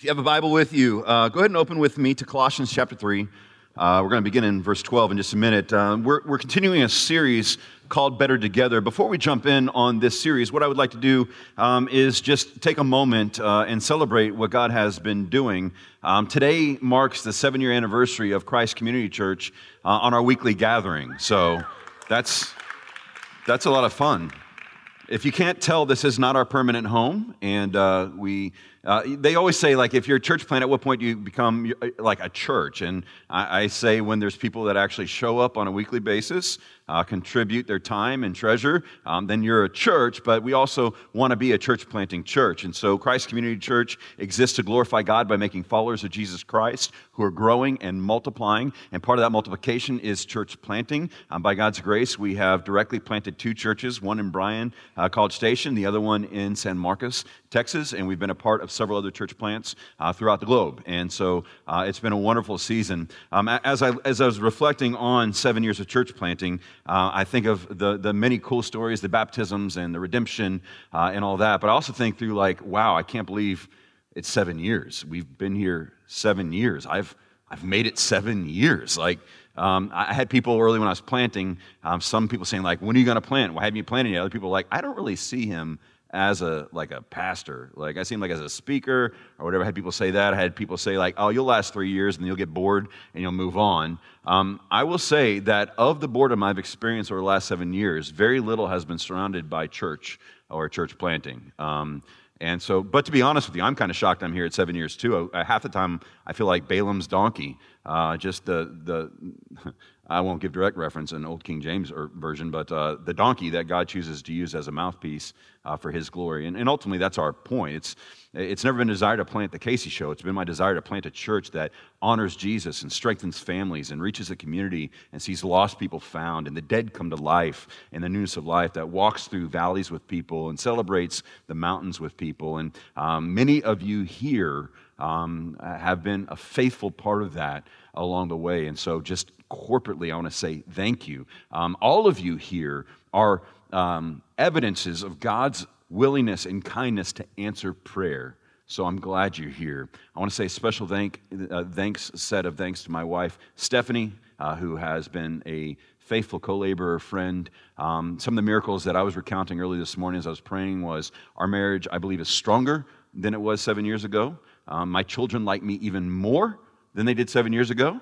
If you have a Bible with you, uh, go ahead and open with me to Colossians chapter 3. Uh, we're going to begin in verse 12 in just a minute. Uh, we're, we're continuing a series called Better Together. Before we jump in on this series, what I would like to do um, is just take a moment uh, and celebrate what God has been doing. Um, today marks the seven year anniversary of Christ Community Church uh, on our weekly gathering. So that's, that's a lot of fun. If you can't tell, this is not our permanent home, and uh, we uh, they always say, like, if you're a church plant, at what point do you become uh, like a church? And I, I say when there's people that actually show up on a weekly basis, uh, contribute their time and treasure, um, then you're a church, but we also want to be a church planting church. And so Christ Community Church exists to glorify God by making followers of Jesus Christ who are growing and multiplying. And part of that multiplication is church planting. Um, by God's grace, we have directly planted two churches, one in Bryan uh, College Station, the other one in San Marcos, Texas, and we've been a part of several other church plants uh, throughout the globe. And so uh, it's been a wonderful season. Um, as, I, as I was reflecting on seven years of church planting, uh, I think of the, the many cool stories, the baptisms and the redemption uh, and all that. But I also think through, like, wow, I can't believe it's seven years. We've been here seven years. I've, I've made it seven years. Like, um, I had people early when I was planting, um, some people saying, like, when are you going to plant? Why haven't you planted yet? Other people like, I don't really see him as a like a pastor. Like I seem like as a speaker or whatever. I had people say that. I had people say like, "Oh, you'll last three years and you'll get bored and you'll move on." Um, I will say that of the boredom I've experienced over the last seven years, very little has been surrounded by church or church planting. Um, and so, but to be honest with you, I'm kind of shocked I'm here at seven years too. Uh, half the time, I feel like Balaam's donkey. Uh, just the the I won't give direct reference in Old King James version, but uh, the donkey that God chooses to use as a mouthpiece uh, for His glory. And, and, ultimately, that's our point. It's, it's never been a desire to plant the Casey Show. It's been my desire to plant a church that honors Jesus and strengthens families and reaches the community and sees lost people found and the dead come to life and the newness of life that walks through valleys with people and celebrates the mountains with people. And um, many of you here um, have been a faithful part of that along the way. And so, just corporately, I want to say thank you. Um, all of you here are um, evidences of God's willingness and kindness to answer prayer. So I'm glad you're here. I want to say a special thank, uh, thanks set of thanks to my wife, Stephanie, uh, who has been a faithful co-laborer, friend. Um, some of the miracles that I was recounting early this morning as I was praying was our marriage, I believe, is stronger than it was seven years ago. Um, my children like me even more than they did seven years ago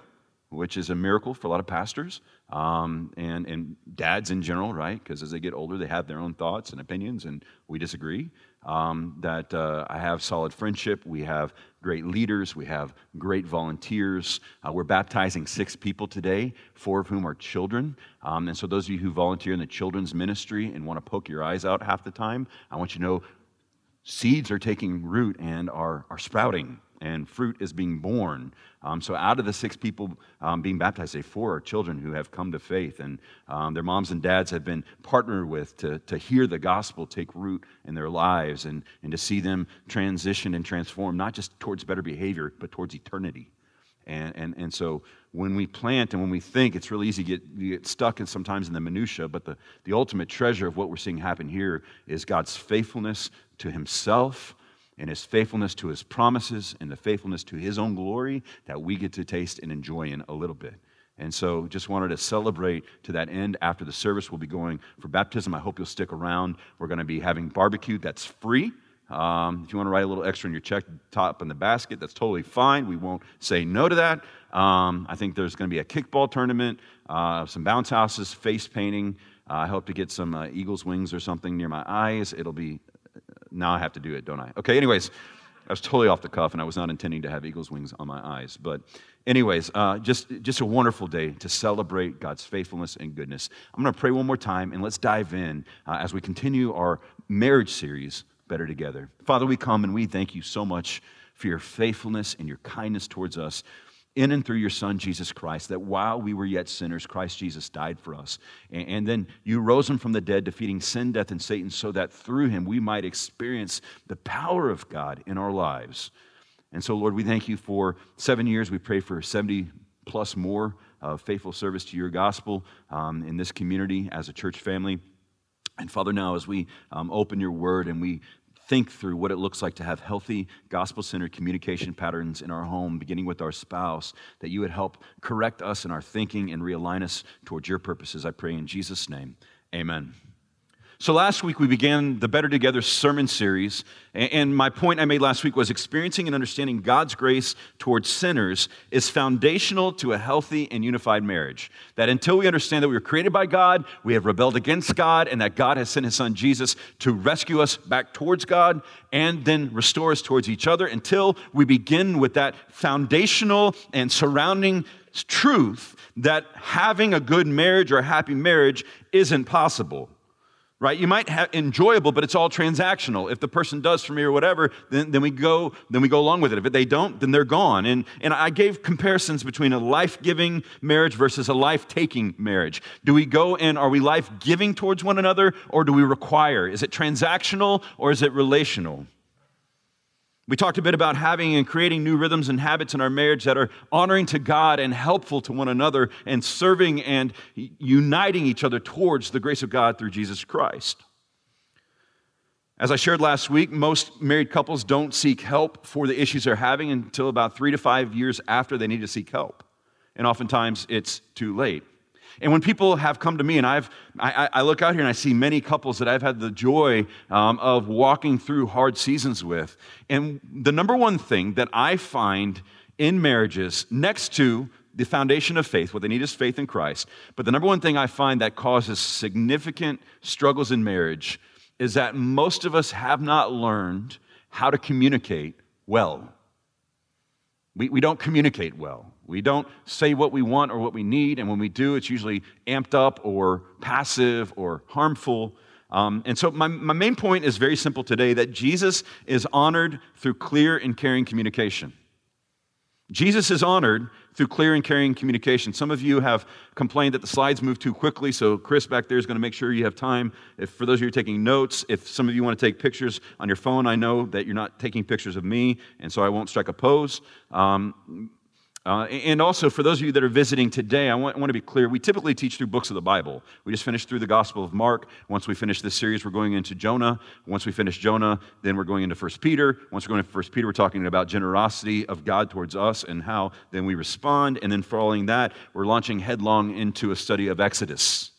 which is a miracle for a lot of pastors um, and, and dads in general, right? Because as they get older, they have their own thoughts and opinions, and we disagree. Um, that uh, I have solid friendship. We have great leaders. We have great volunteers. Uh, we're baptizing six people today, four of whom are children. Um, and so, those of you who volunteer in the children's ministry and want to poke your eyes out half the time, I want you to know seeds are taking root and are, are sprouting and fruit is being born. Um, so, out of the six people um, being baptized, say four are children who have come to faith, and um, their moms and dads have been partnered with to, to hear the gospel take root in their lives and, and to see them transition and transform, not just towards better behavior, but towards eternity. And, and, and so when we plant and when we think, it's really easy to get, get stuck in sometimes in the minutia, but the, the ultimate treasure of what we're seeing happen here is God's faithfulness to himself and his faithfulness to his promises and the faithfulness to his own glory that we get to taste and enjoy in a little bit. And so just wanted to celebrate to that end. After the service, we'll be going for baptism. I hope you'll stick around. We're going to be having barbecue that's free. Um, if you want to write a little extra in your check top in the basket, that's totally fine. We won't say no to that. Um, I think there's going to be a kickball tournament, uh, some bounce houses, face painting. Uh, I hope to get some uh, eagle's wings or something near my eyes. It'll be now I have to do it, don't I? Okay, anyways, I was totally off the cuff and I was not intending to have eagle's wings on my eyes. But, anyways, uh, just, just a wonderful day to celebrate God's faithfulness and goodness. I'm going to pray one more time and let's dive in uh, as we continue our marriage series, Better Together. Father, we come and we thank you so much for your faithfulness and your kindness towards us in and through your Son, Jesus Christ, that while we were yet sinners, Christ Jesus died for us. And, and, then you rose him from the dead, defeating sin, death, and Satan, so that through him we might experience the power of God in our lives. And so, Lord, we thank you for seven years. We pray for 70 plus more of faithful service to your gospel um, in this community as a church family. And Father, now as we um, open your word and we think through what it looks like to have healthy, gospel centered communication patterns in our home, beginning with our spouse, that you would help correct us in our thinking and realign us towards your purposes. I pray in Jesus' name. Amen. So, last week we began the Better Together sermon series. And my point I made last week was experiencing and understanding God's grace towards sinners is foundational to a healthy and unified marriage. That until we understand that we were created by God, we have rebelled against God, and that God has sent his son Jesus to rescue us back towards God and then restore us towards each other, until we begin with that foundational and surrounding truth that having a good marriage or a happy marriage isn't possible right? You might have enjoyable but it's all transactional. If the person does for me or whatever then, then we go then we go along with it. If they don't then they're gone. And, and i gave comparisons between a life-giving marriage versus a life-taking marriage. Do we go and are we life-giving towards one another or do we require? Is it transactional or is it relational we talked a bit about having and creating new rhythms and habits in our marriage that are honoring to God and helpful to one another and serving and uniting each other towards the grace of God through Jesus Christ. As I shared last week, most married couples don't seek help for the issues they're having until about three to five years after they need to seek help. And oftentimes it's too late. And when people have come to me, and I've, I, I look out here and I see many couples that I've had the joy um, of walking through hard seasons with. And the number one thing that I find in marriages, next to the foundation of faith, what they need is faith in Christ, but the number one thing I find that causes significant struggles in marriage is that most of us have not learned how to communicate well. We, we don't communicate well. We don't say what we want or what we need, and when we do, it's usually amped up or passive or harmful. Um, and so, my, my main point is very simple today that Jesus is honored through clear and caring communication. Jesus is honored through clear and caring communication. Some of you have complained that the slides move too quickly, so Chris back there is going to make sure you have time. If for those of you taking notes, if some of you want to take pictures on your phone, I know that you're not taking pictures of me, and so I won't strike a pose. Um, uh, and also, for those of you that are visiting today, I want, I want, to be clear. We typically teach through books of the Bible. We just finished through the Gospel of Mark. Once we finish this series, we're going into Jonah. Once we finish Jonah, then we're going into 1 Peter. Once we're going into 1 Peter, we're talking about generosity of God towards us and how then we respond. And then following that, we're launching headlong into a study of Exodus.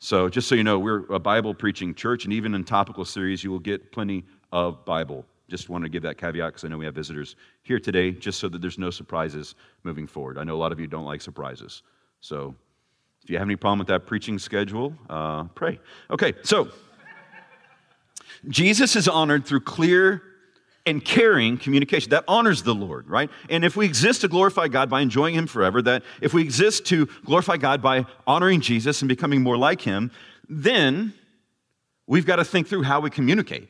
So, just so you know, we're a Bible preaching church, and even in topical series, you will get plenty of Bible just wanted to give that caveat because I know we have visitors here today, just so that there's no surprises moving forward. I know a lot of you don't like surprises. So if you have any problem with that preaching schedule, uh, pray. Okay, so Jesus is honored through clear and caring communication that honors the Lord, right? And if we exist to glorify God by enjoying Him forever, that if we exist to glorify God by honoring Jesus and becoming more like Him, then we've got to think through how we communicate.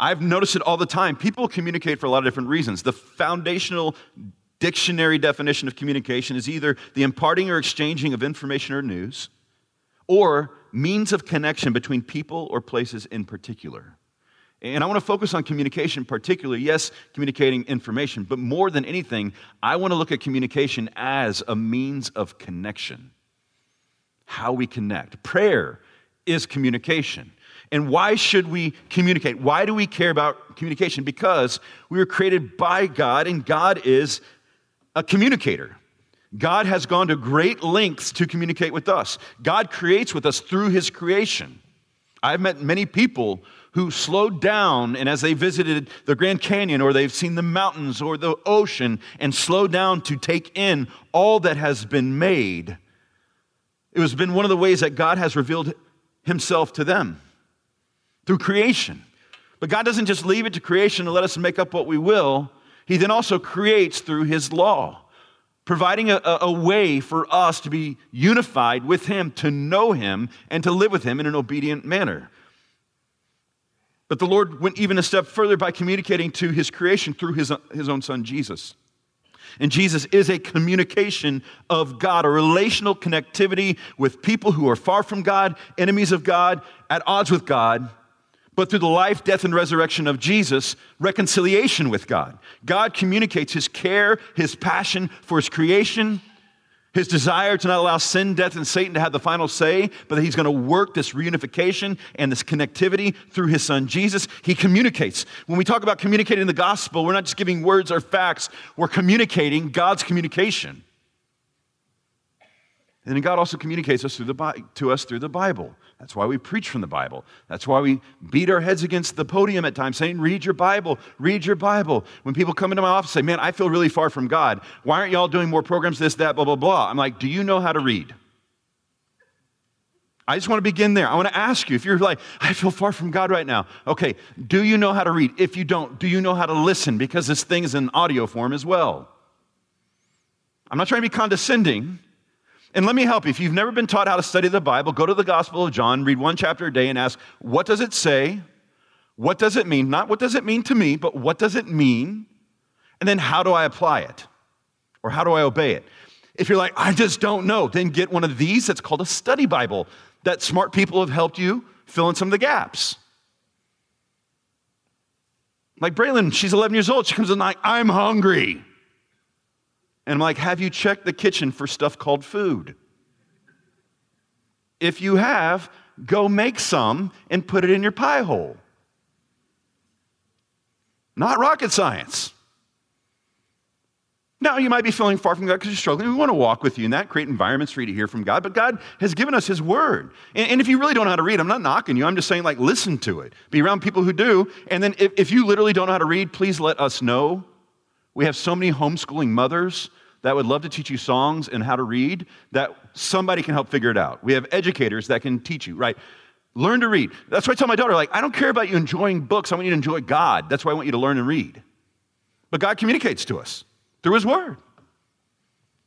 I've noticed it all the time. People communicate for a lot of different reasons. The foundational dictionary definition of communication is either the imparting or exchanging of information or news, or means of connection between people or places in particular. And I want to focus on communication particularly. Yes, communicating information, but more than anything, I want to look at communication as a means of connection. How we connect. Prayer is communication. And why should we communicate? Why do we care about communication? Because we were created by God, and God is a communicator. God has gone to great lengths to communicate with us. God creates with us through his creation. I've met many people who slowed down and as they visited the Grand Canyon or they've seen the mountains or the ocean and slowed down to take in all that has been made. It has been one of the ways that God has revealed himself to them through creation. But God doesn't just leave it to creation to let us make up what we will, He then also creates through His law, providing a, a, way for us to be unified with Him, to know Him, and to live with Him in an obedient manner. But the Lord went even a step further by communicating to His creation through His, his own Son, Jesus. And Jesus is a communication of God, a relational connectivity with people who are far from God, enemies of God, at odds with God, but through the life, death, and resurrection of Jesus, reconciliation with God. God communicates his care, his passion for his creation, His desire to not allow sin, death, and Satan to have the final say, but that he's going to work this reunification and this connectivity through his son Jesus. He communicates. When we talk about communicating the gospel, we're not just giving words or facts, we're communicating God's communication. And then God also communicates us through the, to us through the Bible. That's why we preach from the Bible. That's why we beat our heads against the podium at times saying, Read your Bible, read your Bible. When people come into my office and say, Man, I feel really far from God. Why aren't y'all doing more programs, this, that, blah, blah, blah? I'm like, Do you know how to read? I just want to begin there. I want to ask you if you're like, I feel far from God right now. Okay, do you know how to read? If you don't, do you know how to listen? Because this thing is in audio form as well. I'm not trying to be condescending. And let me help you. If you've never been taught how to study the Bible, go to the Gospel of John, read one chapter a day, and ask, what does it say? What does it mean? Not what does it mean to me, but what does it mean? And then how do I apply it? Or how do I obey it? If you're like, I just don't know, then get one of these that's called a study Bible that smart people have helped you fill in some of the gaps. Like Braylon, she's 11 years old. She comes in like, I'm hungry. And I'm like, have you checked the kitchen for stuff called food? If you have, go make some and put it in your pie hole. Not rocket science. Now, you might be feeling far from God because you're struggling. We want to walk with you in that, create environments for you to hear from God. But God has given us His Word. And, and, if you really don't know how to read, I'm not knocking you. I'm just saying, like, listen to it. Be around people who do. And then if, if you literally don't know how to read, please let us know. We have so many homeschooling mothers that would love to teach you songs and how to read that somebody can help figure it out. We have educators that can teach you, right? Learn to read. That's why I tell my daughter, like, I don't care about you enjoying books. I want you to enjoy God. That's why I want you to learn and read. But God communicates to us through His Word.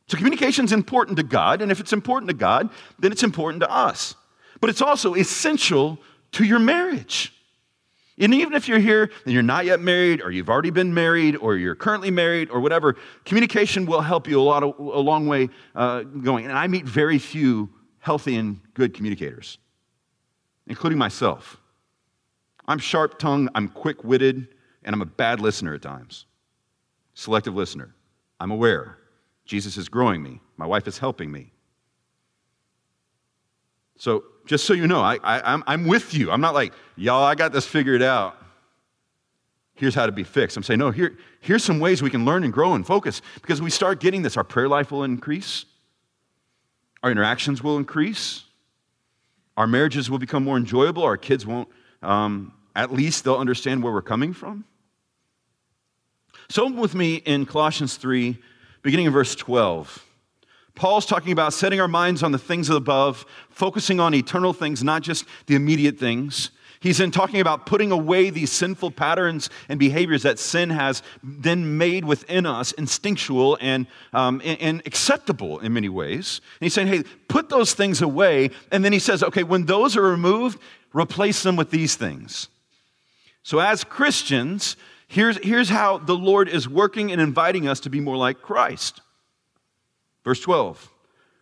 So communication is important to God, and if it's important to God, then it's important to us. But it's also essential to your marriage. And even if you're here and you're not yet married, or you've already been married, or you're currently married, or whatever, communication will help you a, lot of, a long way uh, going. And I meet very few healthy and good communicators, including myself. I'm sharp tongued, I'm quick witted, and I'm a bad listener at times. Selective listener. I'm aware. Jesus is growing me, my wife is helping me. So just so you know, I, I, I'm, I'm with you. I'm not like, y'all, I got this figured out. Here's how to be fixed. I'm saying, no, here, here's some ways we can learn and grow and focus because we start getting this. Our prayer life will increase, our interactions will increase, our marriages will become more enjoyable, our kids won't, um, at least they'll understand where we're coming from. So, with me in Colossians 3, beginning in verse 12. Paul's talking about setting our minds on the things above, focusing on eternal things, not just the immediate things. He's then talking about putting away these sinful patterns and behaviors that sin has then made within us instinctual and, um, and, and, acceptable in many ways. And he's saying, hey, put those things away. And then he says, okay, when those are removed, replace them with these things. So as Christians, here's, here's how the Lord is working and inviting us to be more like Christ. Verse 12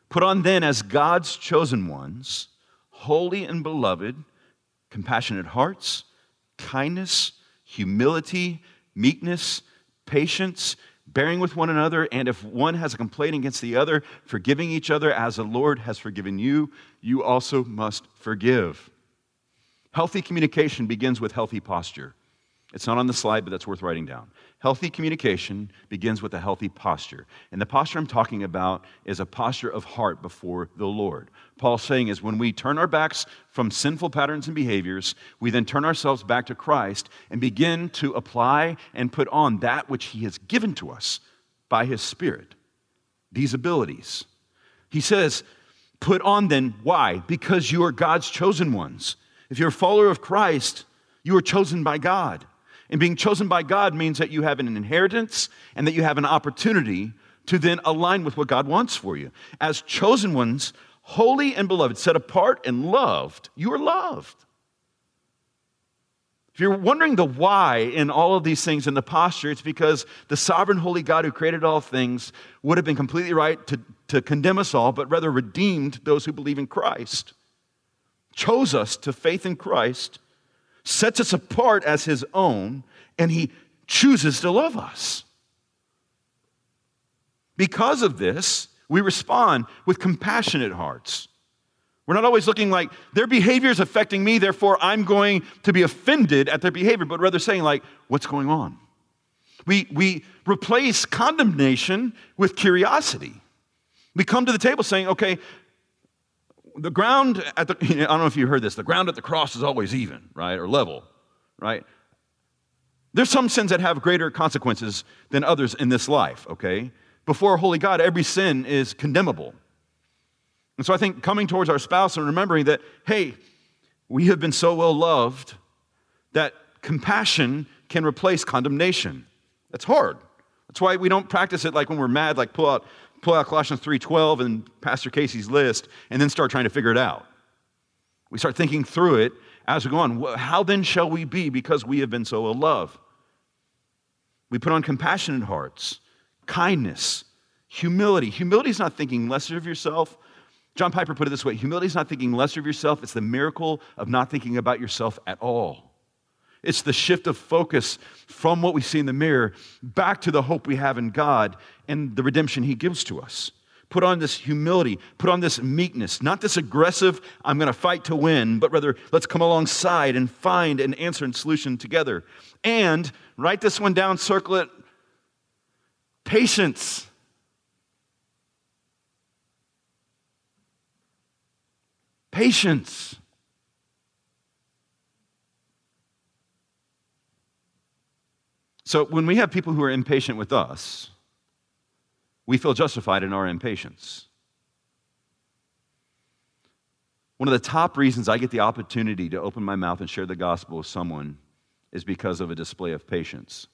Put on then as God's chosen ones, holy and beloved, compassionate hearts, kindness, humility, meekness, patience, bearing with one another, and if one has a complaint against the other, forgiving each other as the Lord has forgiven you, you also must forgive. Healthy communication begins with healthy posture. It's not on the slide, but that's worth writing down. Healthy communication begins with a healthy posture. And the posture I'm talking about is a posture of heart before the Lord. Paul's saying is when we turn our backs from sinful patterns and behaviors, we then turn ourselves back to Christ and begin to apply and put on that which He has given to us by His Spirit, these abilities. He says, Put on then, why? Because you are God's chosen ones. If you're a follower of Christ, you are chosen by God. And being chosen by God means that you have an inheritance and that you have an opportunity to then align with what God wants for you. As chosen ones, holy and beloved, set apart and loved, you are loved. If you're wondering the why in all of these things in the posture, it's because the sovereign, holy God who created all things would have been completely right to, to condemn us all, but rather redeemed those who believe in Christ, chose us to faith in Christ sets us apart as his own, and he chooses to love us. Because of this, we respond with compassionate hearts. We're not always looking like their behavior is affecting me, therefore I'm going to be offended at their behavior, but rather saying, like, what's going on? We, we replace condemnation with curiosity. We come to the table saying, okay, the ground at the, I don't know if you heard this, the ground at the cross is always even, right, or level, right? There's some sins that have greater consequences than others in this life, okay? Before holy God, every sin is condemnable. And so I think coming towards our spouse and remembering that, hey, we have been so well loved that compassion can replace condemnation. That's hard. That's why we don't practice it like when we're mad, like pull out, pull out Colossians 3.12 and Pastor Casey's list and then start trying to figure it out. We start thinking through it as we go on. How then shall we be because we have been so well loved? We put on compassionate hearts, kindness, humility. Humility is not thinking lesser of yourself. John Piper put it this way humility is not thinking lesser of yourself, it's the miracle of not thinking about yourself at all. It's the shift of focus from what we see in the mirror back to the hope we have in God and the redemption He gives to us. Put on this humility, put on this meekness, not this aggressive, I'm going to fight to win, but rather let's come alongside and find an answer and solution together. And write this one down, circle it patience. Patience. So when we have people who are impatient with us, we feel justified in our impatience. One of the top reasons I get the opportunity to open my mouth and share the gospel with someone is because of a display of patience,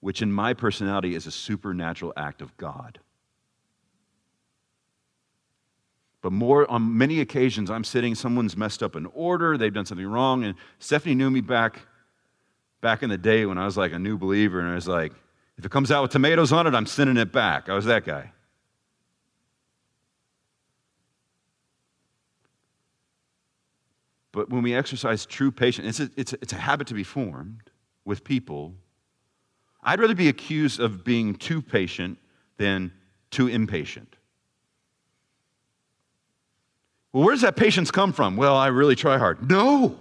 which in my personality is a supernatural act of God. But more on many occasions, I'm sitting, someone's messed up an order, they've done something wrong, and Stephanie knew me back back in the day when I was like a new believer, and I was like, if it comes out with tomatoes on it, I'm sending it back. I was that guy. But when we exercise true patience, it's a, it's, a, it's a habit to be formed with people. I'd rather be accused of being too patient than too impatient. Well, where does that patience come from? Well, I really try hard. No.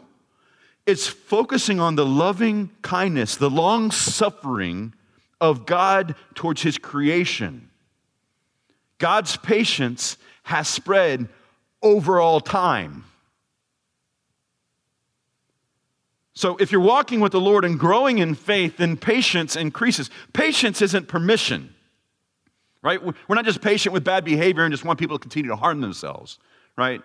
It's focusing on the loving kindness, the long suffering of God towards his creation. God's patience has spread over all time. So, if you're walking with the Lord and growing in faith, then patience increases. Patience isn't permission, right? We're not just patient with bad behavior and just want people to continue to harm themselves, right?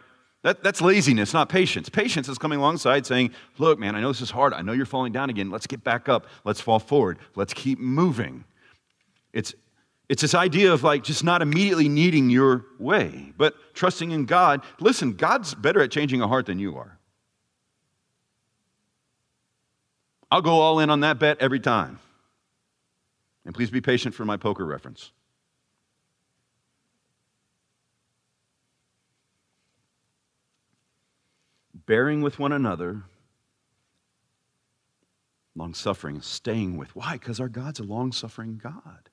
That, that's laziness, not patience. Patience is coming alongside saying, Look, man, I know this is hard. I know you're falling down again. Let's get back up. Let's fall forward. Let's keep moving. It's, it's this idea of like just not immediately needing your way, but trusting in God. Listen, God's better at changing a heart than you are. I'll go all in on that bet every time. And please be patient for my poker reference. Bearing with one another, long suffering, staying with. Why? Because our God's a long suffering God.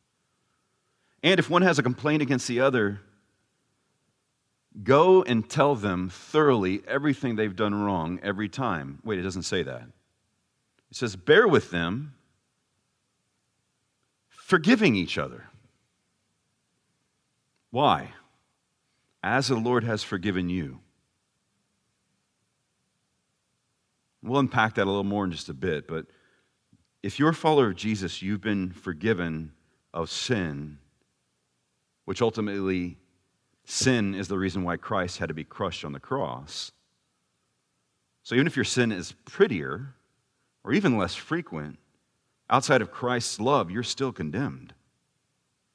And if one has a complaint against the other, go and tell them thoroughly everything they've done wrong every time. Wait, it doesn't say that. It says, bear with them, forgiving each other. Why? As the Lord has forgiven you. We'll unpack that a little more in just a bit, but if you're a follower of Jesus, you've been forgiven of sin, which ultimately, sin is the reason why Christ had to be crushed on the cross. So even if your sin is prettier or even less frequent, outside of Christ's love, you're still condemned.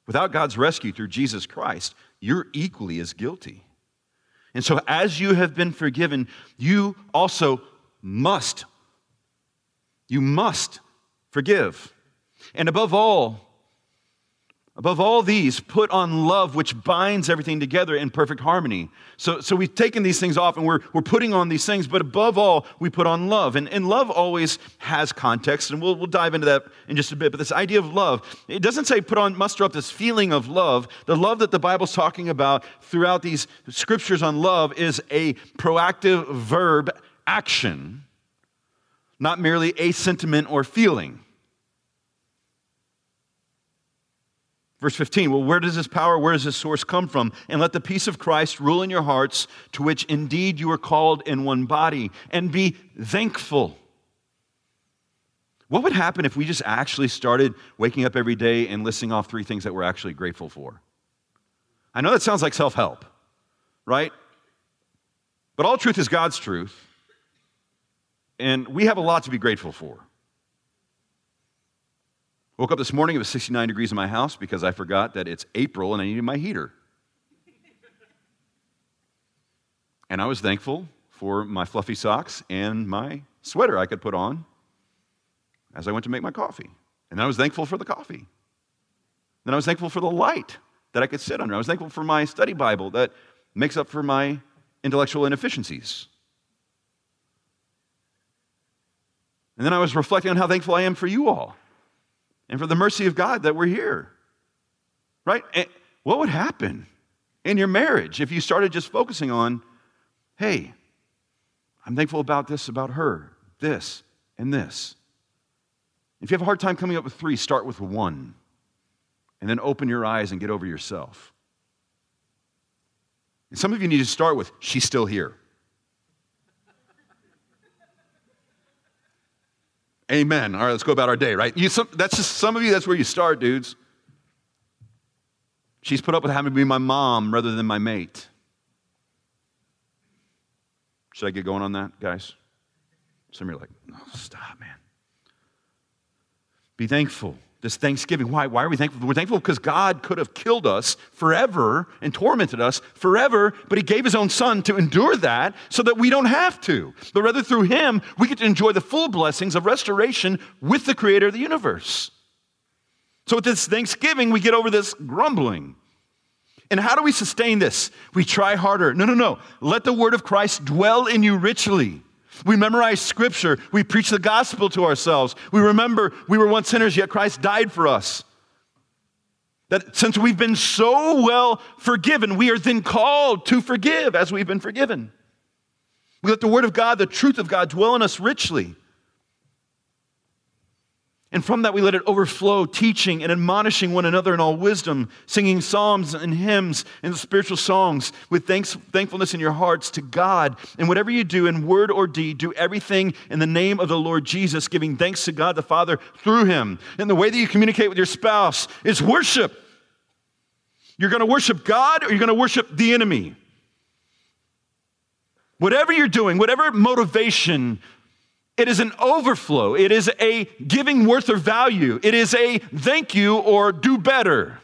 Without God's rescue through Jesus Christ, you're equally as guilty. And so, as you have been forgiven, you also must. You must forgive. And above all, Above all these, put on love, which binds everything together in perfect harmony. So, so we've taken these things off and we're, we're putting on these things, but above all, we put on love. And, and love always has context, and we'll, we'll dive into that in just a bit. But this idea of love, it doesn't say put on, muster up this feeling of love. The love that the Bible's talking about throughout these scriptures on love is a proactive verb action, not merely a sentiment or feeling. Verse 15, well, where does this power, where does this source come from? And let the peace of Christ rule in your hearts, to which indeed you are called in one body, and be thankful. What would happen if we just actually started waking up every day and listing off three things that we're actually grateful for? I know that sounds like self help, right? But all truth is God's truth, and we have a lot to be grateful for. Woke up this morning, it was 69 degrees in my house because I forgot that it's April and I needed my heater. and I was thankful for my fluffy socks and my sweater I could put on as I went to make my coffee. And I was thankful for the coffee. Then I was thankful for the light that I could sit under. I was thankful for my study Bible that makes up for my intellectual inefficiencies. And then I was reflecting on how thankful I am for you all and for the mercy of God that we're here. Right? And what would happen in your marriage if you started just focusing on, hey, I'm thankful about this, about her, this, and this. If you have a hard time coming up with three, start with one. And then open your eyes and get over yourself. And some of you need to start with, she's still here. Amen. All right, let's go about our day, right? You, some, that's just some of you, that's where you start, dudes. She's put up with having to be my mom rather than my mate. Should I get going on that, guys? Some of you are like, no, stop, man. Be thankful this Thanksgiving. Why? Why are we thankful? We're thankful because God could have killed us forever and tormented us forever, but He gave His own Son to endure that so that we don't have to. But rather, through Him, we get to enjoy the full blessings of restoration with the Creator of the universe. So, with this Thanksgiving, we get over this grumbling. And how do we sustain this? We try harder. No, no, no. Let the word of Christ dwell in you richly. We memorize scripture. We preach the gospel to ourselves. We remember we were once sinners, yet Christ died for us. That since we've been so well forgiven, we are then called to forgive as we've been forgiven. We let the word of God, the truth of God, dwell in us richly. And from that, we let it overflow, teaching and admonishing one another in all wisdom, singing psalms and hymns and spiritual songs with thanks, thankfulness in your hearts to God. And whatever you do in word or deed, do everything in the name of the Lord Jesus, giving thanks to God the Father through him. And the way that you communicate with your spouse is worship. You're going to worship God or you're going to worship the enemy. Whatever you're doing, whatever motivation it is an overflow. It is a giving worth of value. It is a thank you or do better.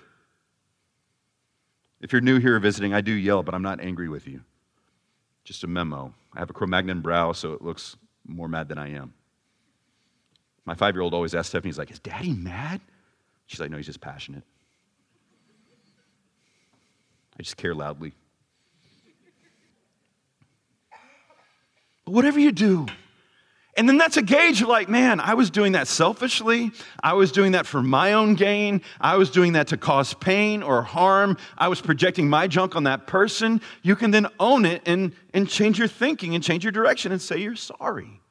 If you're new here visiting, I do yell, but I'm not angry with you. Just a memo. I have a Cro Magnon brow, so it looks more mad than I am. My five year old always asks Stephanie, he's like, Is daddy mad? She's like, No, he's just passionate. I just care loudly. But whatever you do, and then that's a gauge like, man, I was doing that selfishly. I was doing that for my own gain. I was doing that to cause pain or harm. I was projecting my junk on that person. You can then own it and, and change your thinking and change your direction and say you're sorry.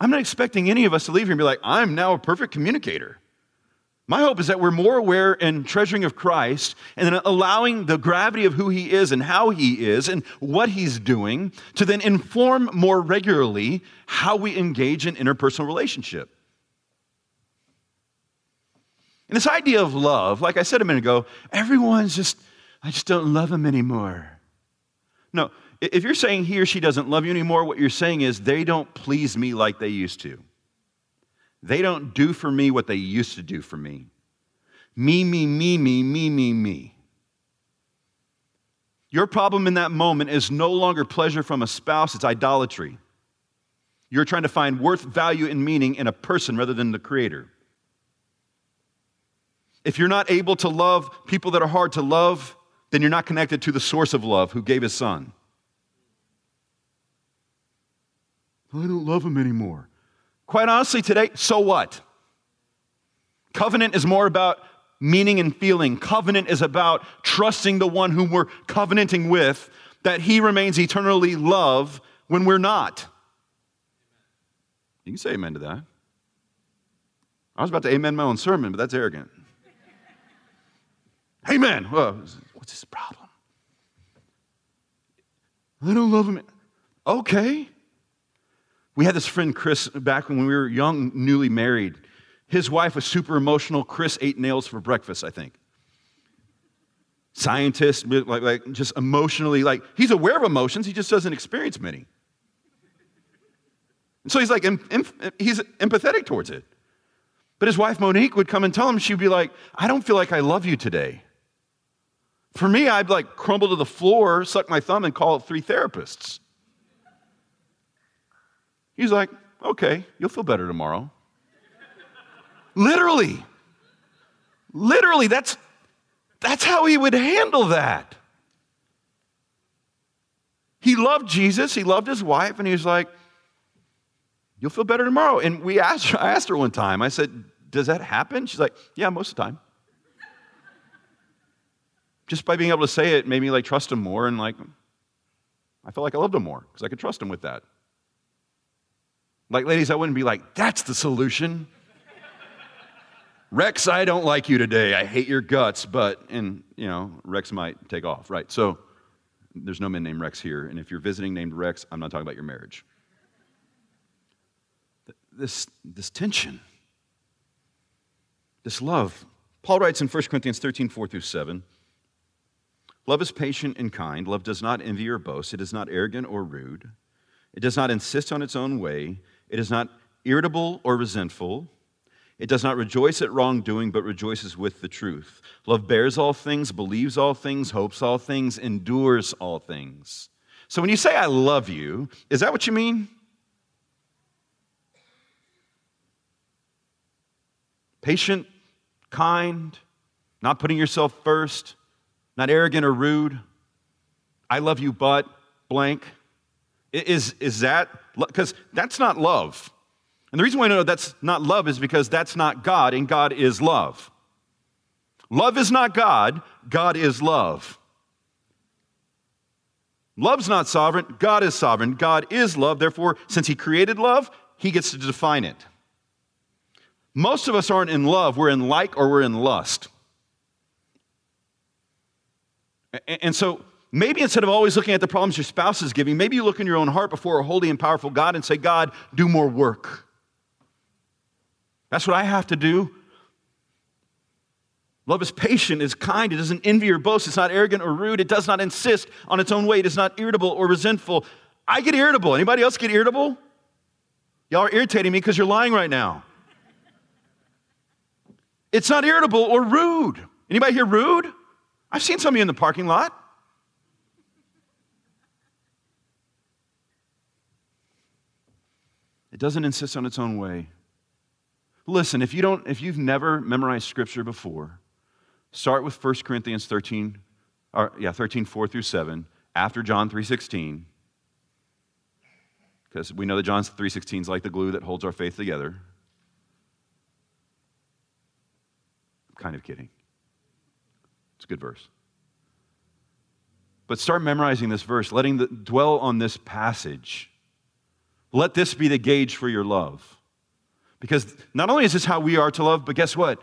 I'm not expecting any of us to leave here and be like, I'm now a perfect communicator. My hope is that we're more aware and treasuring of Christ and then allowing the gravity of who he is and how he is and what he's doing to then inform more regularly how we engage in interpersonal relationship. And this idea of love, like I said a minute ago, everyone's just, I just don't love him anymore. No, if you're saying he or she doesn't love you anymore, what you're saying is they don't please me like they used to. They don't do for me what they used to do for me. Me, me, me, me, me, me, me. Your problem in that moment is no longer pleasure from a spouse, it's idolatry. You're trying to find worth, value, and meaning in a person rather than the creator. If you're not able to love people that are hard to love, then you're not connected to the source of love who gave his son. I don't love him anymore. Quite honestly, today, so what? Covenant is more about meaning and feeling. Covenant is about trusting the one whom we're covenanting with, that he remains eternally love when we're not. You can say amen to that. I was about to amen my own sermon, but that's arrogant. amen. Well, what's his problem? I don't love him. Okay. We had this friend, Chris, back when we were young, newly married. His wife was super emotional. Chris ate nails for breakfast, I think. Scientist, like, like just emotionally, like he's aware of emotions, he just doesn't experience many. And so he's like, he's empathetic towards it. But his wife Monique would come and tell him, she'd be like, I don't feel like I love you today. For me, I'd like crumble to the floor, suck my thumb, and call three therapists. He's like, okay, you'll feel better tomorrow. Literally. Literally, that's, that's how he would handle that. He loved Jesus, he loved his wife, and he was like, You'll feel better tomorrow. And we asked her, I asked her one time, I said, Does that happen? She's like, Yeah, most of the time. Just by being able to say it made me like trust him more and like I felt like I loved him more because I could trust him with that. Like, ladies, I wouldn't be like, that's the solution. Rex, I don't like you today. I hate your guts, but, and, you know, Rex might take off, right? So, there's no men named Rex here. And if you're visiting named Rex, I'm not talking about your marriage. This, this tension, this love. Paul writes in 1 Corinthians 13, 4 through 7. Love is patient and kind. Love does not envy or boast. It is not arrogant or rude. It does not insist on its own way. It is not irritable or resentful. It does not rejoice at wrongdoing, but rejoices with the truth. Love bears all things, believes all things, hopes all things, endures all things. So when you say, I love you, is that what you mean? Patient, kind, not putting yourself first, not arrogant or rude. I love you, but blank. Is, is that, because that's not love. And the reason why I know that's not love is because that's not God, and God is love. Love is not God, God is love. Love's not sovereign, God is sovereign. God is love, therefore, since He created love, He gets to define it. Most of us aren't in love, we're in like or we're in lust. And so Maybe instead of always looking at the problems your spouse is giving, maybe you look in your own heart before a holy and powerful God and say, God, do more work. That's what I have to do. Love is patient, is kind, it doesn't envy or boast, it's not arrogant or rude, it does not insist on its own way, it is not irritable or resentful. I get irritable. Anybody else get irritable? Y'all are irritating me because you're lying right now. It's not irritable or rude. Anybody here rude? I've seen some of you in the parking lot. It doesn't insist on its own way. Listen, if you don't if you've never memorized scripture before, start with 1 Corinthians 13 or yeah, 13 4 through 7 after John 3:16 because we know that John 3:16 is like the glue that holds our faith together. I'm kind of kidding. It's a good verse. But start memorizing this verse, letting the, dwell on this passage let this be the gauge for your love. Because not only is this how we are to love, but guess what?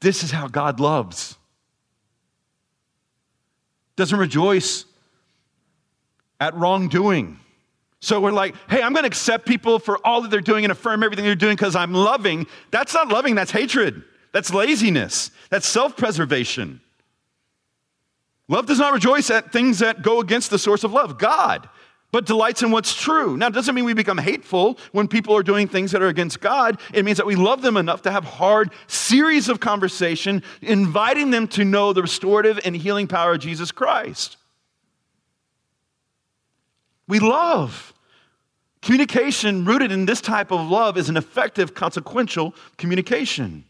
This is how God loves. Doesn't rejoice at wrongdoing. So we're like, hey, I'm going to accept people for all that they're doing and affirm everything they're doing because I'm loving. That's not loving, that's hatred. That's laziness. That's self preservation. Love does not rejoice at things that go against the source of love, God but delights in what's true. Now, it doesn't mean we become hateful when people are doing things that are against God. It means that we love them enough to have hard series of conversation, inviting them to know the restorative and healing power of Jesus Christ. We love. Communication rooted in this type of love is an effective, consequential communication.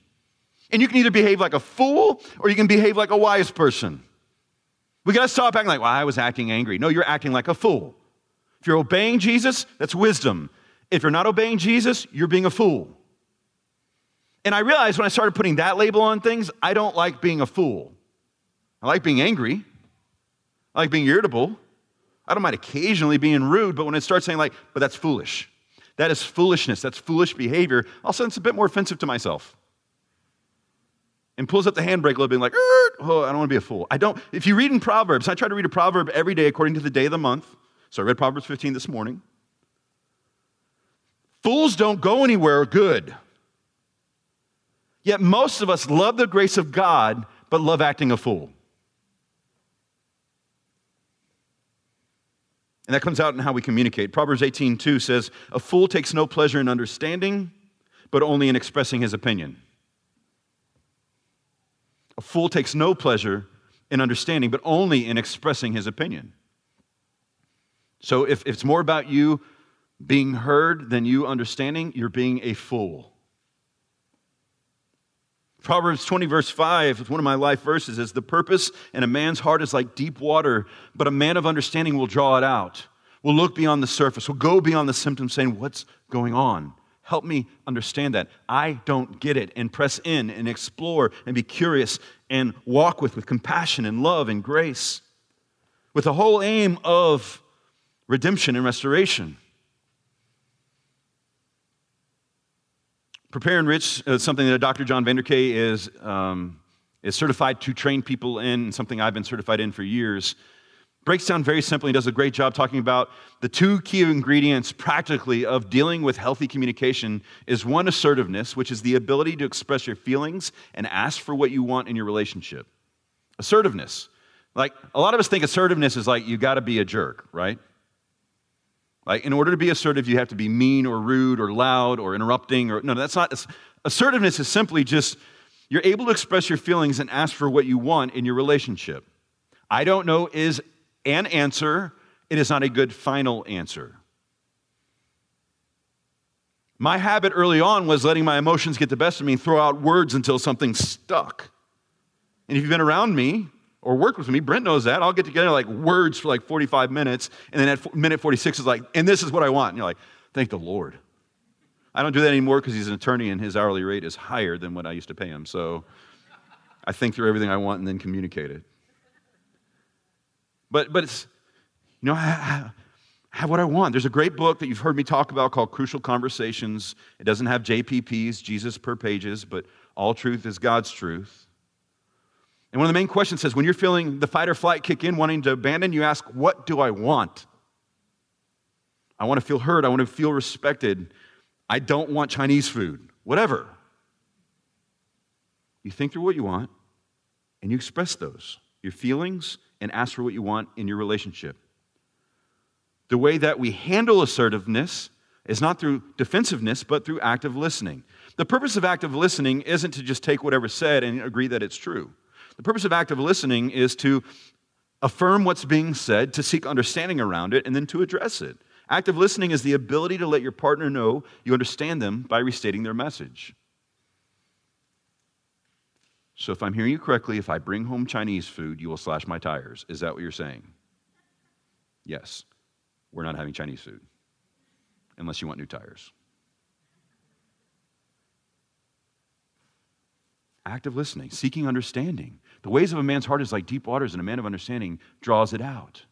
And you can either behave like a fool or you can behave like a wise person. We got to stop acting like, well, I was acting angry. No, you're acting like a fool. If you're obeying Jesus, that's wisdom. If you're not obeying Jesus, you're being a fool. And I realized when I started putting that label on things, I don't like being a fool. I like being angry. I like being irritable. I don't mind occasionally being rude, but when it starts saying, like, but that's foolish, that is foolishness, that's foolish behavior, all of a sudden it's a bit more offensive to myself. And pulls up the handbrake a little bit, like, oh, I don't want to be a fool. I don't, if you read in Proverbs, I try to read a proverb every day according to the day of the month. So I read Proverbs 15 this morning. Fools don't go anywhere good. Yet most of us love the grace of God, but love acting a fool. And that comes out in how we communicate. Proverbs 18:2 says, "A fool takes no pleasure in understanding, but only in expressing his opinion." A fool takes no pleasure in understanding, but only in expressing his opinion. So if, if it's more about you being heard than you understanding, you're being a fool. Proverbs 20, verse 5, one of my life verses, is the purpose in a man's heart is like deep water, but a man of understanding will draw it out, will look beyond the surface, will go beyond the symptoms, saying, What's going on? Help me understand that. I don't get it. And press in and explore and be curious and walk with with compassion and love and grace with the whole aim of redemption and restoration. Prepare-Enrich is something that Dr. John Vanderkay is, um, is certified to train people in, and something I've been certified in for years. Breaks down very simply and does a great job talking about the two key ingredients practically of dealing with healthy communication is one assertiveness, which is the ability to express your feelings and ask for what you want in your relationship. Assertiveness. Like a lot of us think assertiveness is like you got to be a jerk, right? In order to be assertive, you have to be mean or rude or loud or interrupting or no, that's not. Assertiveness is simply just you're able to express your feelings and ask for what you want in your relationship. I don't know is an answer, it is not a good final answer. My habit early on was letting my emotions get the best of me and throw out words until something stuck. And if you've been around me, or work with me. Brent knows that. I'll get together like words for like 45 minutes, and then at minute 46 is like, and this is what I want. And you're like, thank the Lord. I don't do that anymore because he's an attorney and his hourly rate is higher than what I used to pay him. So I think through everything I want and then communicate it. But, but it's, you know, I have what I want. There's a great book that you've heard me talk about called Crucial Conversations. It doesn't have JPPs, Jesus per pages, but all truth is God's truth. And one of the main questions says when you're feeling the fight or flight kick in, wanting to abandon, you ask, What do I want? I want to feel heard. I want to feel respected. I don't want Chinese food, whatever. You think through what you want and you express those, your feelings, and ask for what you want in your relationship. The way that we handle assertiveness is not through defensiveness, but through active listening. The purpose of active listening isn't to just take whatever's said and agree that it's true. The purpose of active listening is to affirm what's being said, to seek understanding around it, and then to address it. Active listening is the ability to let your partner know you understand them by restating their message. So, if I'm hearing you correctly, if I bring home Chinese food, you will slash my tires. Is that what you're saying? Yes. We're not having Chinese food unless you want new tires. active listening, seeking understanding. The ways of a man's heart is like deep waters, and a man of understanding draws it out.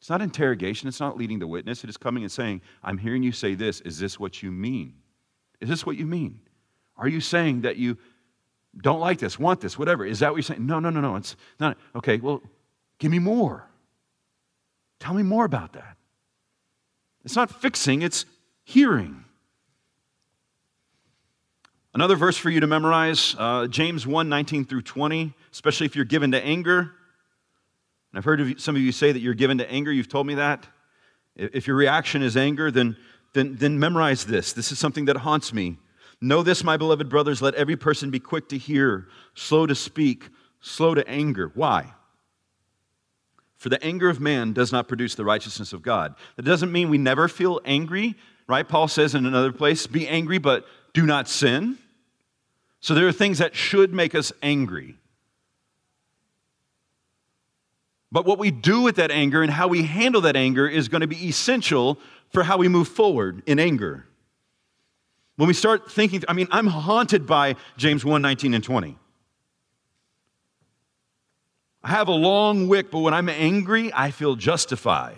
It's not interrogation, it's not leading the witness. It is coming and saying, I'm hearing you say this. Is this what you mean? Is this what you mean? Are you saying that you don't like this, want this, whatever? Is that what you're saying? No, no, no, no. It's not. Okay, well, give me more. Tell me more about that. It's not fixing, it's hearing. Another verse for you to memorize uh, James 1 19 through 20, especially if you're given to anger. And I've heard of some of you say that you're given to anger. You've told me that. If your reaction is anger, then, then, then memorize this. This is something that haunts me. Know this, my beloved brothers, let every person be quick to hear, slow to speak, slow to anger. Why? For the anger of man does not produce the righteousness of God. That doesn't mean we never feel angry, right? Paul says in another place, be angry, but do not sin. So there are things that should make us angry. But what we do with that anger and how we handle that anger is going to be essential for how we move forward in anger. When we start thinking, I mean, I'm haunted by James 1 19 and 20. I have a long wick, but when I'm angry, I feel justified.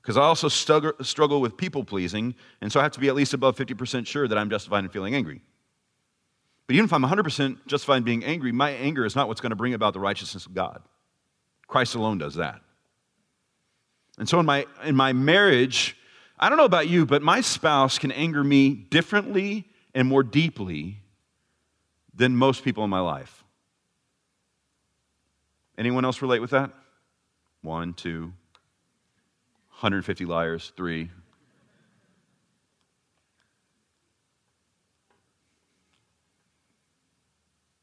Because I also struggle with people pleasing, and so I have to be at least above 50% sure that I'm justified in feeling angry. But even if I'm 100% justified in being angry, my anger is not what's going to bring about the righteousness of God. Christ alone does that. And so in my, in my marriage, I don't know about you, but my spouse can anger me differently and more deeply than most people in my life. Anyone else relate with that? One, two, 150 liars, three.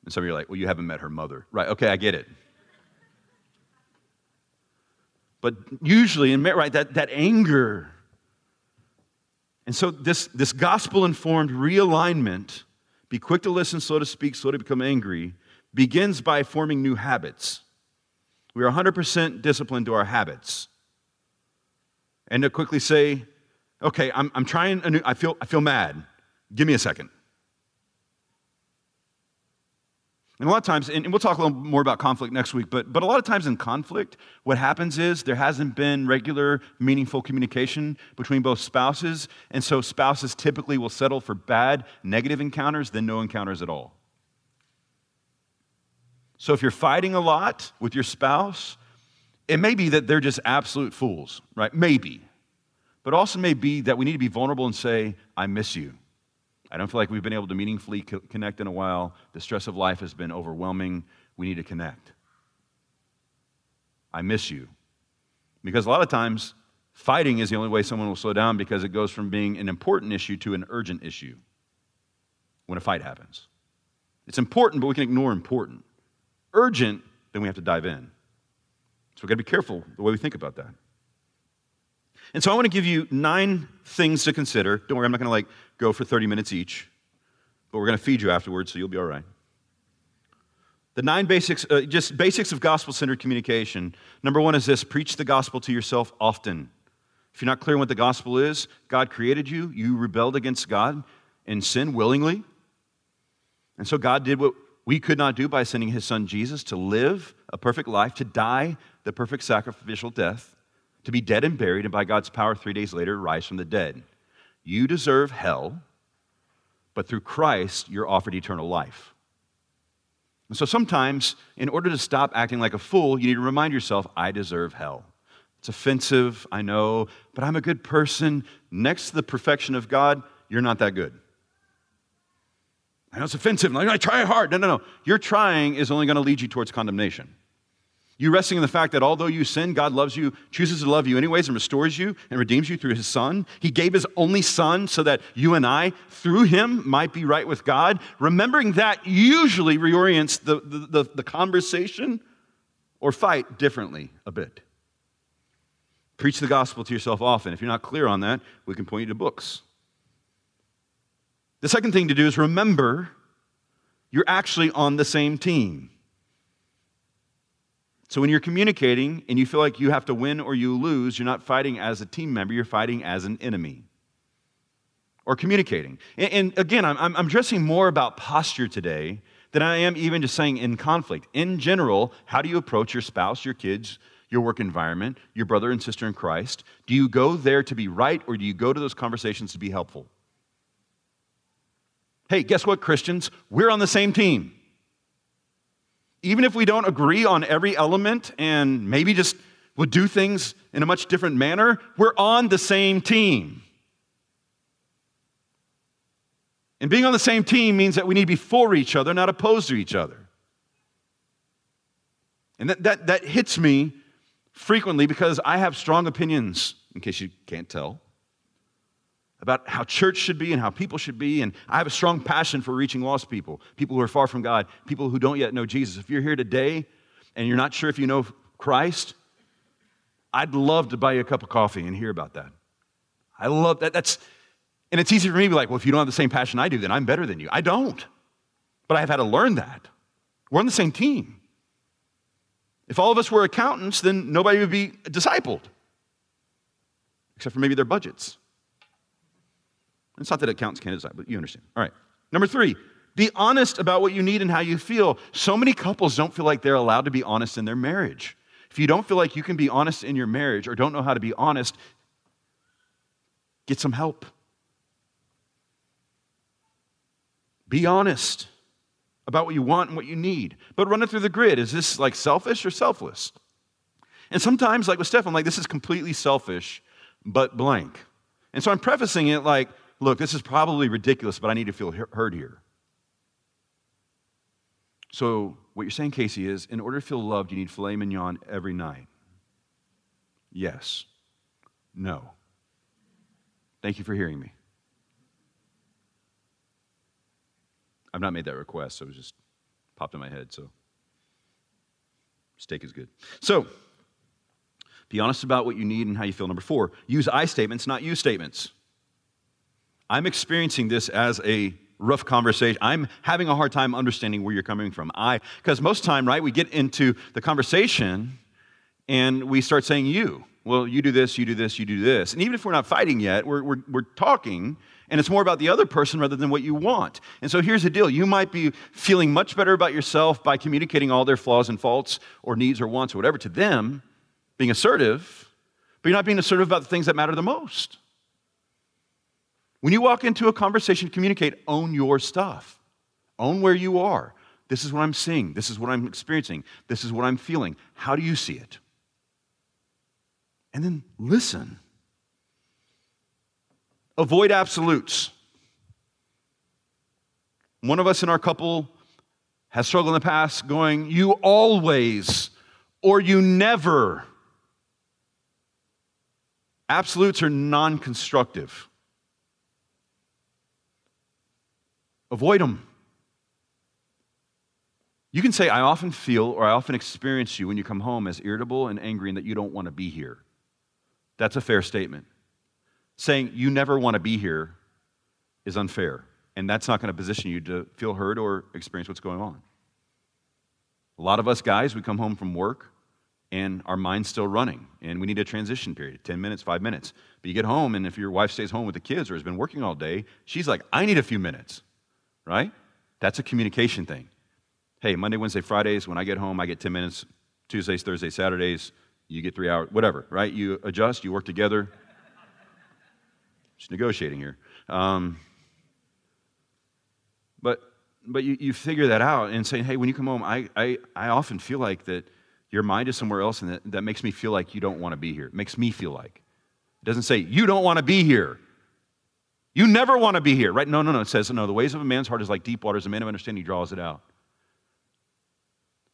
And some of you are like, well, you haven't met her mother. Right, okay, I get it. But usually, in right, that, that anger. And so, this, this gospel informed realignment, be quick to listen, slow to speak, slow to become angry, begins by forming new habits. We are 100% disciplined to our habits. And to quickly say, okay, I'm, I'm trying, a new, I, feel, I feel mad. Give me a second. And a lot of times, and we'll talk a little more about conflict next week, but, but a lot of times in conflict, what happens is there hasn't been regular, meaningful communication between both spouses. And so spouses typically will settle for bad, negative encounters than no encounters at all. So if you're fighting a lot with your spouse, it may be that they're just absolute fools, right? Maybe. But also may be that we need to be vulnerable and say, I miss you. I don't feel like we've been able to meaningfully co- connect in a while. The stress of life has been overwhelming. We need to connect. I miss you. Because a lot of times, fighting is the only way someone will slow down because it goes from being an important issue to an urgent issue when a fight happens. It's important, but we can ignore important. Urgent, then we have to dive in. So we've got to be careful the way we think about that. And so I want to give you nine things to consider. Don't worry, I'm not going to like go for 30 minutes each, but we're going to feed you afterwards, so you'll be all right. The nine basics, uh, just basics of gospel centered communication. Number one is this preach the gospel to yourself often. If you're not clear what the gospel is, God created you, you rebelled against God in sin willingly. And so God did what we could not do by sending his son Jesus to live a perfect life, to die the perfect sacrificial death to be dead and buried, and by God's power, three days later, rise from the dead. You deserve hell, but through Christ, you're offered eternal life. And so sometimes, in order to stop acting like a fool, you need to remind yourself, I deserve hell. It's offensive, I know, but I'm a good person. Next to the perfection of God, you're not that good. I know it's offensive. I try hard. No, no, no. Your trying is only going to lead you towards condemnation. You resting in the fact that although you sin, God loves you, chooses to love you anyways, and restores you and redeems you through his Son. He gave his only Son so that you and I, through him, might be right with God. Remembering that usually reorients the, the, the, the conversation or fight differently a bit. Preach the gospel to yourself often. If you're not clear on that, we can point you to books. The second thing to do is remember you're actually on the same team. So when you're communicating and you feel like you have to win or you lose, you're not fighting as a team member, you're fighting as an enemy. Or communicating. And, and again, I'm, I'm addressing more about posture today than I am even just saying in conflict. In general, how do you approach your spouse, your kids, your work environment, your brother and sister in Christ? Do you go there to be right or do you go to those conversations to be helpful? Hey, guess what, Christians? We're on the same team even if we don't agree on every element and maybe just would do things in a much different manner, we're on the same team. And being on the same team means that we need to be for each other, not opposed to each other. And that, that, that hits me frequently because I have strong opinions, in case you can't tell about how church should be and how people should be. And I have a strong passion for reaching lost people, people who are far from God, people who don't yet know Jesus. If you're here today and you're not sure if you know Christ, I'd love to buy you a cup of coffee and hear about that. I love that. That's, and it's easy for me to be like, well, if you don't have the same passion I do, then I'm better than you. I don't. but I've had to learn that. We're on the same team. If all of us were accountants, then nobody would be discipled, except for maybe their budgets. It's not that it counts Canada's, but you understand. All right. Number three, be honest about what you need and how you feel. So many couples don't feel like they're allowed to be honest in their marriage. If you don't feel like you can be honest in your marriage or don't know how to be honest, get some help. Be honest about what you want and what you need, but run it through the grid. Is this like selfish or selfless? And sometimes, like with Steph, I'm like, this is completely selfish, but blank. And so I'm prefacing it like, look, this is probably ridiculous, but I need to feel heard here. So, what you're saying, Casey, is in order to feel loved, you need filet mignon every night. Yes. No. Thank you for hearing me. I've not made that request, so it just popped in my head. So, steak is good. So, be honest about what you need and how you feel. Number four, use I statements, not you statements. I'm experiencing this as a rough conversation. I'm having a hard time understanding where you're coming from. I, because most time, right, we get into the conversation and we start saying you. Well, you do this, you do this, you do this. And even if we're not fighting yet, we're, we're, we're talking, and it's more about the other person rather than what you want. And so here's the deal you might be feeling much better about yourself by communicating all their flaws and faults or needs or wants or whatever to them, being assertive, but you're not being assertive about the things that matter the most. When you walk into a conversation, communicate, own your stuff, own where you are. This is what I'm seeing. This is what I'm experiencing. This is what I'm feeling. How do you see it? and then listen. Avoid absolutes. One of us in our couple has struggled in the past going, you always or you never. Absolutes are non constructive. Avoid them. You can say, I often feel or I often experience you when you come home as irritable and angry and that you don't want to be here. That's a fair statement. Saying you never want to be here is unfair, and that's not going to position you to feel heard or experience what's going on. A lot of us guys, we come home from work and our mind's still running, and we need a transition period 10 minutes, five minutes. But you get home, and if your wife stays home with the kids or has been working all day, she's like, I need a few minutes, right? That's a communication thing. Hey, Monday, Wednesday, Fridays, when I get home, I get 10 minutes. Tuesdays, Thursdays, Saturdays, you get three hours, whatever, right? You adjust, you work together. Just negotiating here. Um, but but you, you figure that out and say, hey, when you come home, I, I, I often feel like that your mind is somewhere else and that, that makes me feel like you don't want to be here. It makes me feel like. It doesn't say, you don't want to be here. You never want to be here, right? No, no, no. It says, no, the ways of a man's heart is like deep waters. A man of understanding draws it out.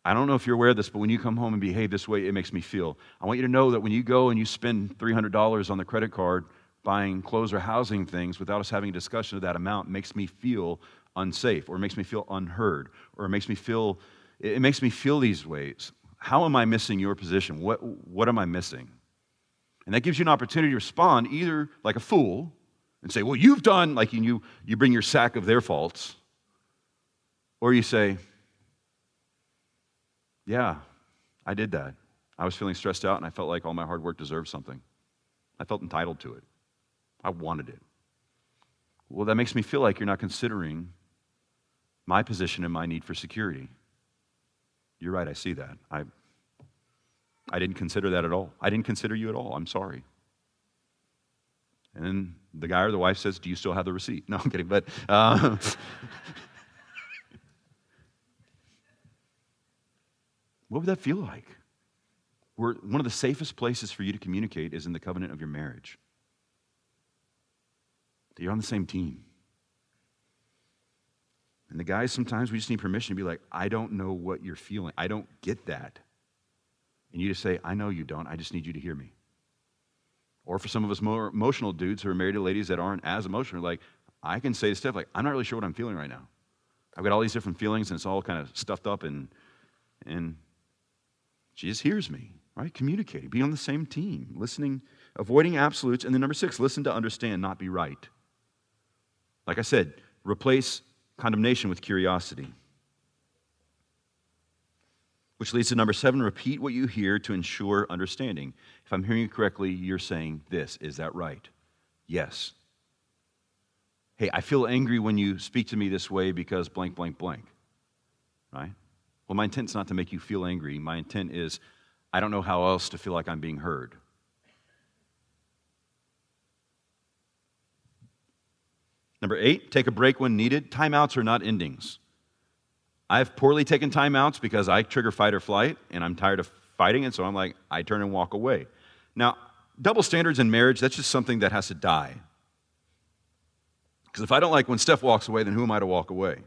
I don't know if you're aware of this, but when you come home and behave this way, it makes me feel. I want you to know that when you go and you spend $300 on the credit card buying clothes or housing things without us having a discussion of that amount, makes me feel unsafe or makes me feel unheard or it makes me feel it makes me feel these ways. How am I missing your position? What, what am I missing? And that gives you an opportunity to respond either like a fool and say, Well, you've done, like you, you bring your sack of their faults, or you say, yeah, I did that. I was feeling stressed out and I felt like all my hard work deserved something. I felt entitled to it. I wanted it. Well, that makes me feel like you're not considering my position and my need for security. You're right, I see that. I, I didn't consider that at all. I didn't consider you at all. I'm sorry. And then the guy or the wife says, Do you still have the receipt? No, I'm kidding. But uh, What would that feel like? Where one of the safest places for you to communicate is in the covenant of your marriage. That you're on the same team. And the guys, sometimes we just need permission to be like, I don't know what you're feeling. I don't get that. And you just say, I know you don't. I just need you to hear me. Or for some of us more emotional dudes who are married to ladies that aren't as emotional, like, I can say stuff like, I'm not really sure what I'm feeling right now. I've got all these different feelings and it's all kind of stuffed up and, and she just hears me, right? Communicating, be on the same team, listening, avoiding absolutes. And then number six, listen to understand, not be right. Like I said, replace condemnation with curiosity. Which leads to number seven repeat what you hear to ensure understanding. If I'm hearing you correctly, you're saying this. Is that right? Yes. Hey, I feel angry when you speak to me this way because blank, blank, blank. Right? Well, my intent's not to make you feel angry. My intent is I don't know how else to feel like I'm being heard. Number eight, take a break when needed. Timeouts are not endings. I've poorly taken timeouts because I trigger fight or flight and I'm tired of fighting, and so I'm like, I turn and walk away. Now, double standards in marriage, that's just something that has to die. Because if I don't like when Steph walks away, then who am I to walk away?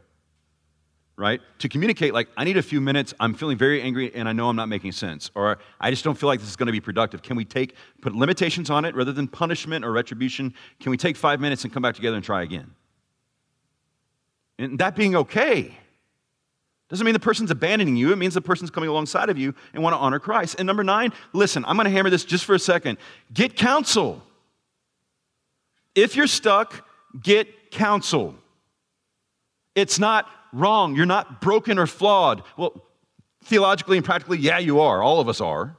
Right? To communicate, like, I need a few minutes, I'm feeling very angry, and I know I'm not making sense. Or I just don't feel like this is going to be productive. Can we take, put limitations on it rather than punishment or retribution? Can we take five minutes and come back together and try again? And that being okay doesn't mean the person's abandoning you. It means the person's coming alongside of you and want to honor Christ. And number nine, listen, I'm going to hammer this just for a second. Get counsel. If you're stuck, get counsel. It's not wrong. You're not broken or flawed. Well, theologically and practically, yeah, you are. All of us are.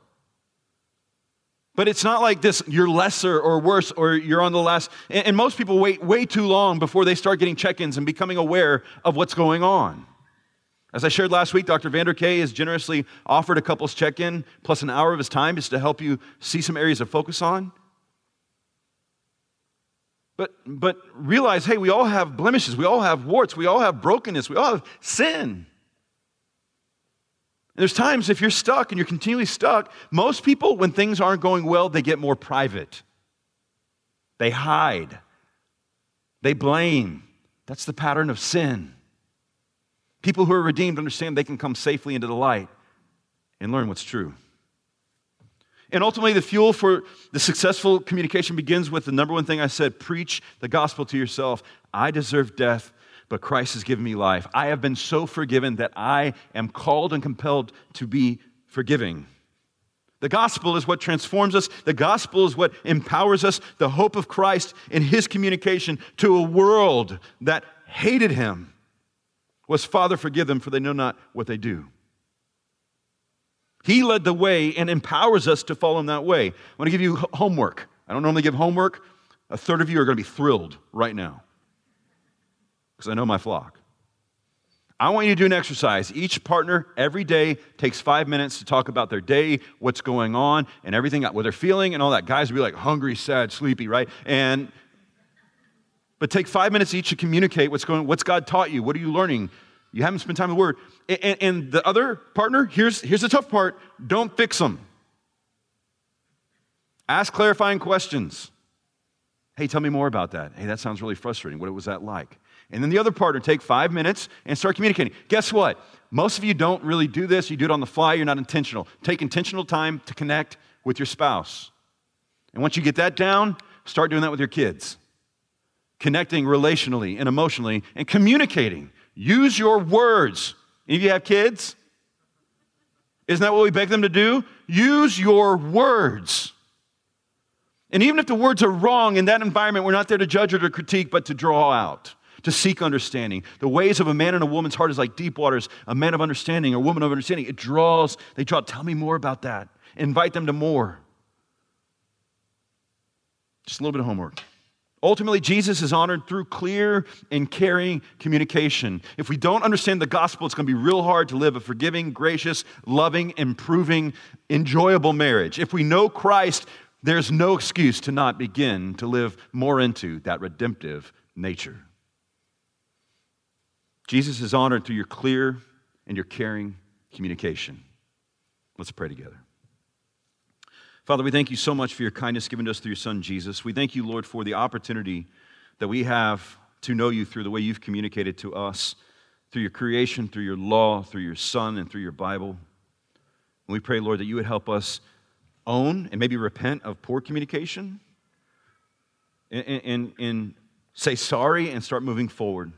But it's not like this, you're lesser or worse or you're on the last. And, most people wait way too long before they start getting check ins and becoming aware of what's going on. As I shared last week, Dr. Vander Kay has generously offered a couple's check in plus an hour of his time just to help you see some areas of focus on. But, but realize hey, we all have blemishes, we all have warts, we all have brokenness, we all have sin. And there's times if you're stuck and you're continually stuck, most people, when things aren't going well, they get more private. They hide, they blame. That's the pattern of sin. People who are redeemed understand they can come safely into the light and learn what's true. And ultimately, the fuel for the successful communication begins with the number one thing I said preach the gospel to yourself. I deserve death, but Christ has given me life. I have been so forgiven that I am called and compelled to be forgiving. The gospel is what transforms us. The gospel is what empowers us. The hope of Christ in his communication to a world that hated him was, Father, forgive them, for they know not what they do. He led the way and empowers us to follow in that way. I want to give you homework. I don't normally give homework. A third of you are going to be thrilled right now because I know my flock. I want you to do an exercise. Each partner every day takes five minutes to talk about their day, what's going on, and everything, what they're feeling, and all that. Guys will be like hungry, sad, sleepy, right? And but take five minutes each to communicate what's going what's God taught you? What are you learning? You haven't spent time in the Word. And, and the other partner, here's, here's the tough part don't fix them. Ask clarifying questions. Hey, tell me more about that. Hey, that sounds really frustrating. What was that like? And then the other partner, take five minutes and start communicating. Guess what? Most of you don't really do this. You do it on the fly. You're not intentional. Take intentional time to connect with your spouse. And once you get that down, start doing that with your kids connecting relationally and emotionally and communicating. Use your words. Any of you have kids? Isn't that what we beg them to do? Use your words. And even if the words are wrong in that environment, we're not there to judge or to critique, but to draw out, to seek understanding. The ways of a man and a woman's heart is like deep waters. A man of understanding, a woman of understanding. It draws, they draw, tell me more about that. Invite them to more. Just a little bit of homework. Ultimately, Jesus is honored through clear and caring communication. If we don't understand the gospel, it's going to be real hard to live a forgiving, gracious, loving, improving, enjoyable marriage. If we know Christ, there's no excuse to not begin to live more into that redemptive nature. Jesus is honored through your clear and your caring communication. Let's pray together. Father, we thank you so much for your kindness given to us through your Son, Jesus. We thank you, Lord, for the opportunity that we have to know you through the way you've communicated to us, through your creation, through your law, through your Son, and through your Bible. And we pray, Lord, that you would help us own and maybe repent of poor communication and, and, and say sorry and start moving forward.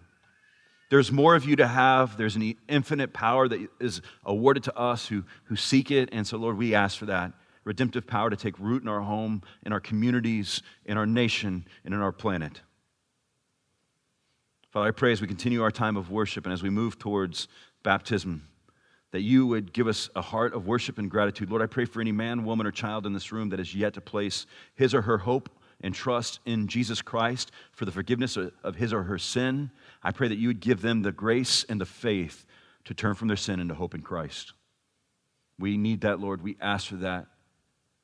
There's more of you to have. There's an infinite power that is awarded to us who, who seek it. And so, Lord, we ask for that redemptive power to take root in our home, in our communities, in our nation, and in our planet. Father, I pray as we continue our time of worship and as we move towards baptism, that you would give us a heart of worship and gratitude. Lord, I pray for any man, woman, or child in this room that has yet to place his or her hope and trust in Jesus Christ for the forgiveness of his or her sin. I pray that you would give them the grace and the faith to turn from their sin into hope in Christ. We need that, Lord. We ask for that.